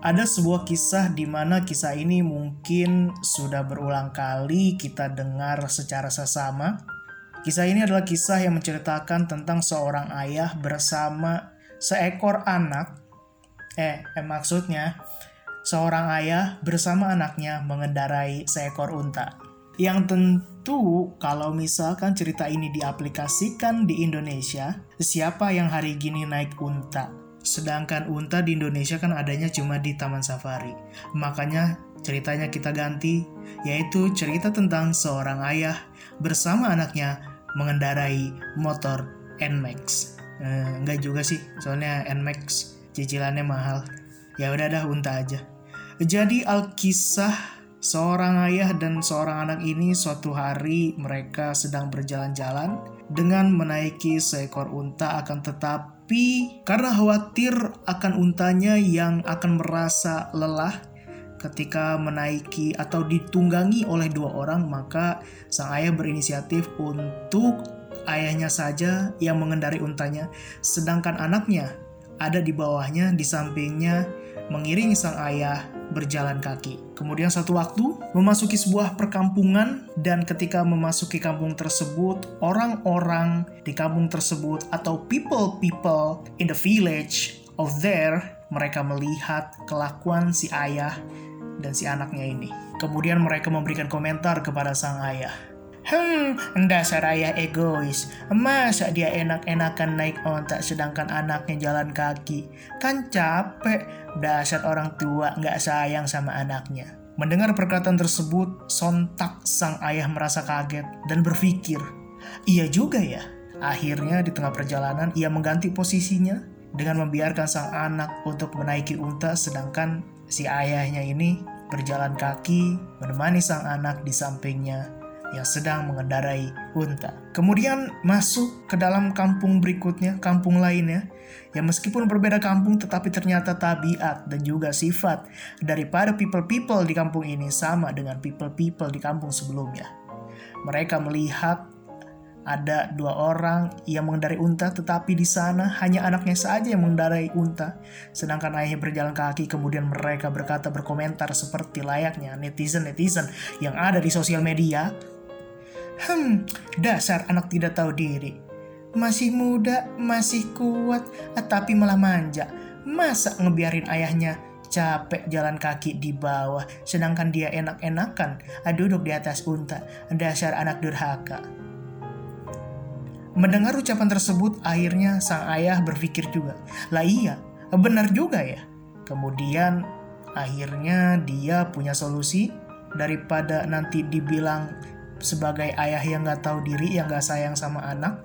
ada sebuah kisah di mana kisah ini mungkin sudah berulang kali kita dengar secara sesama. Kisah ini adalah kisah yang menceritakan tentang seorang ayah bersama seekor anak. Eh, eh maksudnya seorang ayah bersama anaknya mengendarai seekor unta. Yang tentu kalau misalkan cerita ini diaplikasikan di Indonesia, siapa yang hari gini naik unta? Sedangkan unta di Indonesia kan adanya cuma di Taman Safari. Makanya ceritanya kita ganti, yaitu cerita tentang seorang ayah bersama anaknya mengendarai motor NMAX. Eh, juga sih, soalnya NMAX cicilannya mahal. Ya udah dah unta aja. Jadi Alkisah seorang ayah dan seorang anak ini suatu hari mereka sedang berjalan-jalan dengan menaiki seekor unta akan tetap tapi karena khawatir akan untanya yang akan merasa lelah ketika menaiki atau ditunggangi oleh dua orang, maka sang ayah berinisiatif untuk ayahnya saja yang mengendari untanya, sedangkan anaknya ada di bawahnya, di sampingnya, mengiringi sang ayah berjalan kaki. Kemudian satu waktu memasuki sebuah perkampungan dan ketika memasuki kampung tersebut, orang-orang di kampung tersebut atau people-people in the village of there, mereka melihat kelakuan si ayah dan si anaknya ini. Kemudian mereka memberikan komentar kepada sang ayah. Hmm, dasar ayah egois. Masa dia enak-enakan naik ontak sedangkan anaknya jalan kaki? Kan capek. Dasar orang tua nggak sayang sama anaknya. Mendengar perkataan tersebut, sontak sang ayah merasa kaget dan berpikir, iya juga ya. Akhirnya di tengah perjalanan ia mengganti posisinya dengan membiarkan sang anak untuk menaiki unta sedangkan si ayahnya ini berjalan kaki menemani sang anak di sampingnya yang sedang mengendarai unta. Kemudian masuk ke dalam kampung berikutnya, kampung lainnya, yang meskipun berbeda kampung tetapi ternyata tabiat dan juga sifat daripada people-people di kampung ini sama dengan people-people di kampung sebelumnya. Mereka melihat ada dua orang yang mengendarai unta tetapi di sana hanya anaknya saja yang mengendarai unta sedangkan ayahnya berjalan kaki kemudian mereka berkata berkomentar seperti layaknya netizen-netizen yang ada di sosial media Hmm, dasar anak tidak tahu diri. Masih muda, masih kuat, tapi malah manja. Masa ngebiarin ayahnya capek jalan kaki di bawah, sedangkan dia enak-enakan duduk di atas unta. Dasar anak durhaka. Mendengar ucapan tersebut, akhirnya sang ayah berpikir juga, lah iya, benar juga ya. Kemudian akhirnya dia punya solusi daripada nanti dibilang sebagai ayah yang gak tahu diri, yang gak sayang sama anak,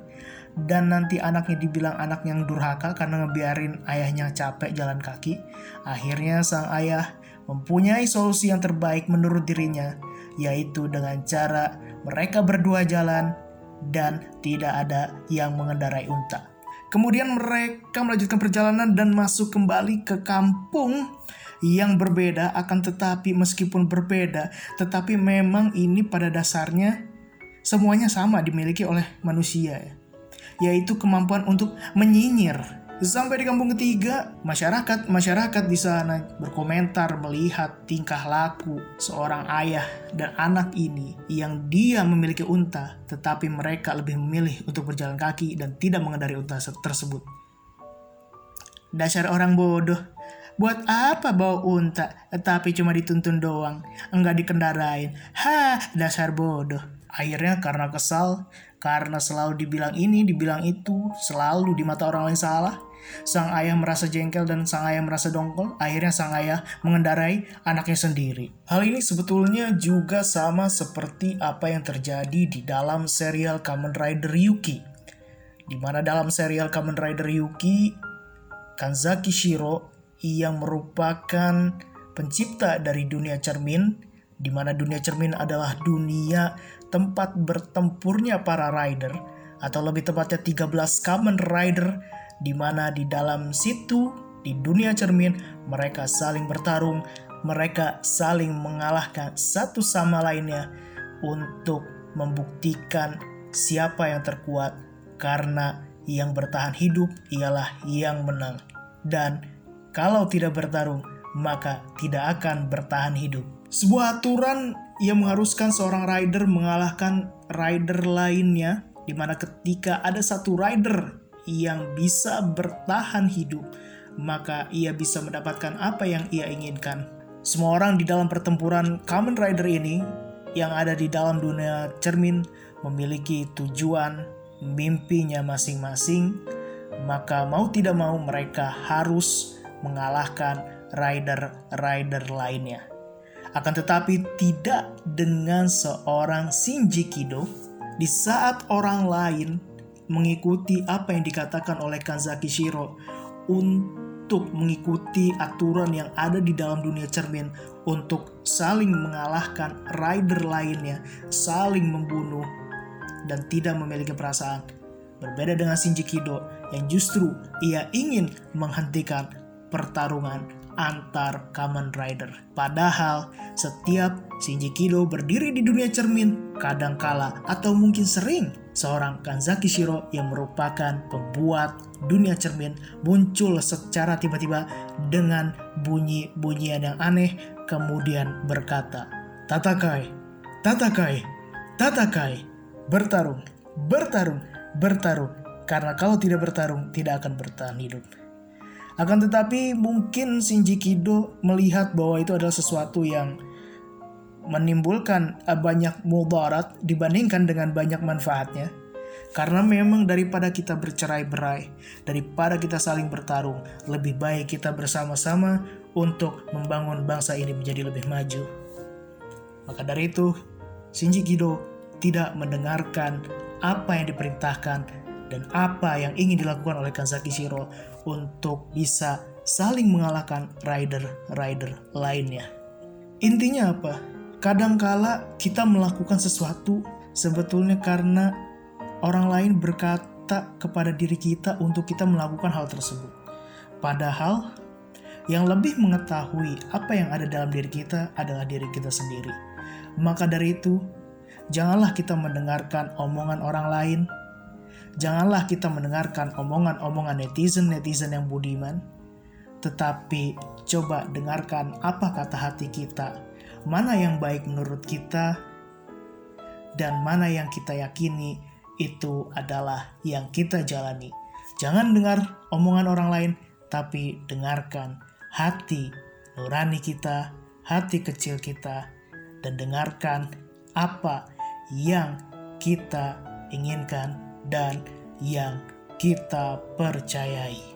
dan nanti anaknya dibilang anak yang durhaka karena ngebiarin ayahnya capek jalan kaki, akhirnya sang ayah mempunyai solusi yang terbaik menurut dirinya, yaitu dengan cara mereka berdua jalan dan tidak ada yang mengendarai unta. Kemudian mereka melanjutkan perjalanan dan masuk kembali ke kampung yang berbeda akan tetapi meskipun berbeda tetapi memang ini pada dasarnya semuanya sama dimiliki oleh manusia ya. yaitu kemampuan untuk menyinyir Sampai di kampung ketiga, masyarakat masyarakat di sana berkomentar melihat tingkah laku seorang ayah dan anak ini yang dia memiliki unta, tetapi mereka lebih memilih untuk berjalan kaki dan tidak mengendari unta tersebut. Dasar orang bodoh, Buat apa bawa unta, tapi cuma dituntun doang, enggak dikendarain. Ha, dasar bodoh. Akhirnya karena kesal, karena selalu dibilang ini, dibilang itu, selalu di mata orang lain salah. Sang ayah merasa jengkel dan sang ayah merasa dongkol. Akhirnya sang ayah mengendarai anaknya sendiri. Hal ini sebetulnya juga sama seperti apa yang terjadi di dalam serial Kamen Rider Yuki. Di mana dalam serial Kamen Rider Yuki, Kanzaki Shiro yang merupakan pencipta dari dunia cermin, di mana dunia cermin adalah dunia tempat bertempurnya para rider, atau lebih tepatnya 13 Kamen Rider, di mana di dalam situ, di dunia cermin, mereka saling bertarung, mereka saling mengalahkan satu sama lainnya untuk membuktikan siapa yang terkuat, karena yang bertahan hidup ialah yang menang. Dan kalau tidak bertarung, maka tidak akan bertahan hidup. Sebuah aturan yang mengharuskan seorang rider mengalahkan rider lainnya, di mana ketika ada satu rider yang bisa bertahan hidup, maka ia bisa mendapatkan apa yang ia inginkan. Semua orang di dalam pertempuran Kamen Rider ini yang ada di dalam dunia cermin memiliki tujuan, mimpinya masing-masing, maka mau tidak mau mereka harus mengalahkan rider-rider lainnya. Akan tetapi tidak dengan seorang Shinji Kido di saat orang lain mengikuti apa yang dikatakan oleh Kanzaki Shiro untuk mengikuti aturan yang ada di dalam dunia cermin untuk saling mengalahkan rider lainnya, saling membunuh dan tidak memiliki perasaan. Berbeda dengan Shinji Kido yang justru ia ingin menghentikan pertarungan antar Kamen Rider. Padahal setiap Shinji Kido berdiri di dunia cermin, kadangkala atau mungkin sering seorang Kanzaki Shiro yang merupakan pembuat dunia cermin muncul secara tiba-tiba dengan bunyi-bunyian yang aneh kemudian berkata, Tatakai, Tatakai, Tatakai, bertarung, bertarung, bertarung. Karena kalau tidak bertarung, tidak akan bertahan hidup. Akan tetapi mungkin Shinji Kido melihat bahwa itu adalah sesuatu yang menimbulkan eh, banyak mudarat dibandingkan dengan banyak manfaatnya. Karena memang daripada kita bercerai-berai, daripada kita saling bertarung, lebih baik kita bersama-sama untuk membangun bangsa ini menjadi lebih maju. Maka dari itu, Shinji Kido tidak mendengarkan apa yang diperintahkan dan apa yang ingin dilakukan oleh Kanzaki Shiro untuk bisa saling mengalahkan rider-rider lainnya. Intinya apa? Kadangkala kita melakukan sesuatu sebetulnya karena orang lain berkata kepada diri kita untuk kita melakukan hal tersebut. Padahal yang lebih mengetahui apa yang ada dalam diri kita adalah diri kita sendiri. Maka dari itu, janganlah kita mendengarkan omongan orang lain Janganlah kita mendengarkan omongan-omongan netizen-netizen yang budiman, tetapi coba dengarkan apa kata hati kita, mana yang baik menurut kita, dan mana yang kita yakini itu adalah yang kita jalani. Jangan dengar omongan orang lain, tapi dengarkan hati nurani kita, hati kecil kita, dan dengarkan apa yang kita inginkan dan yang kita percayai.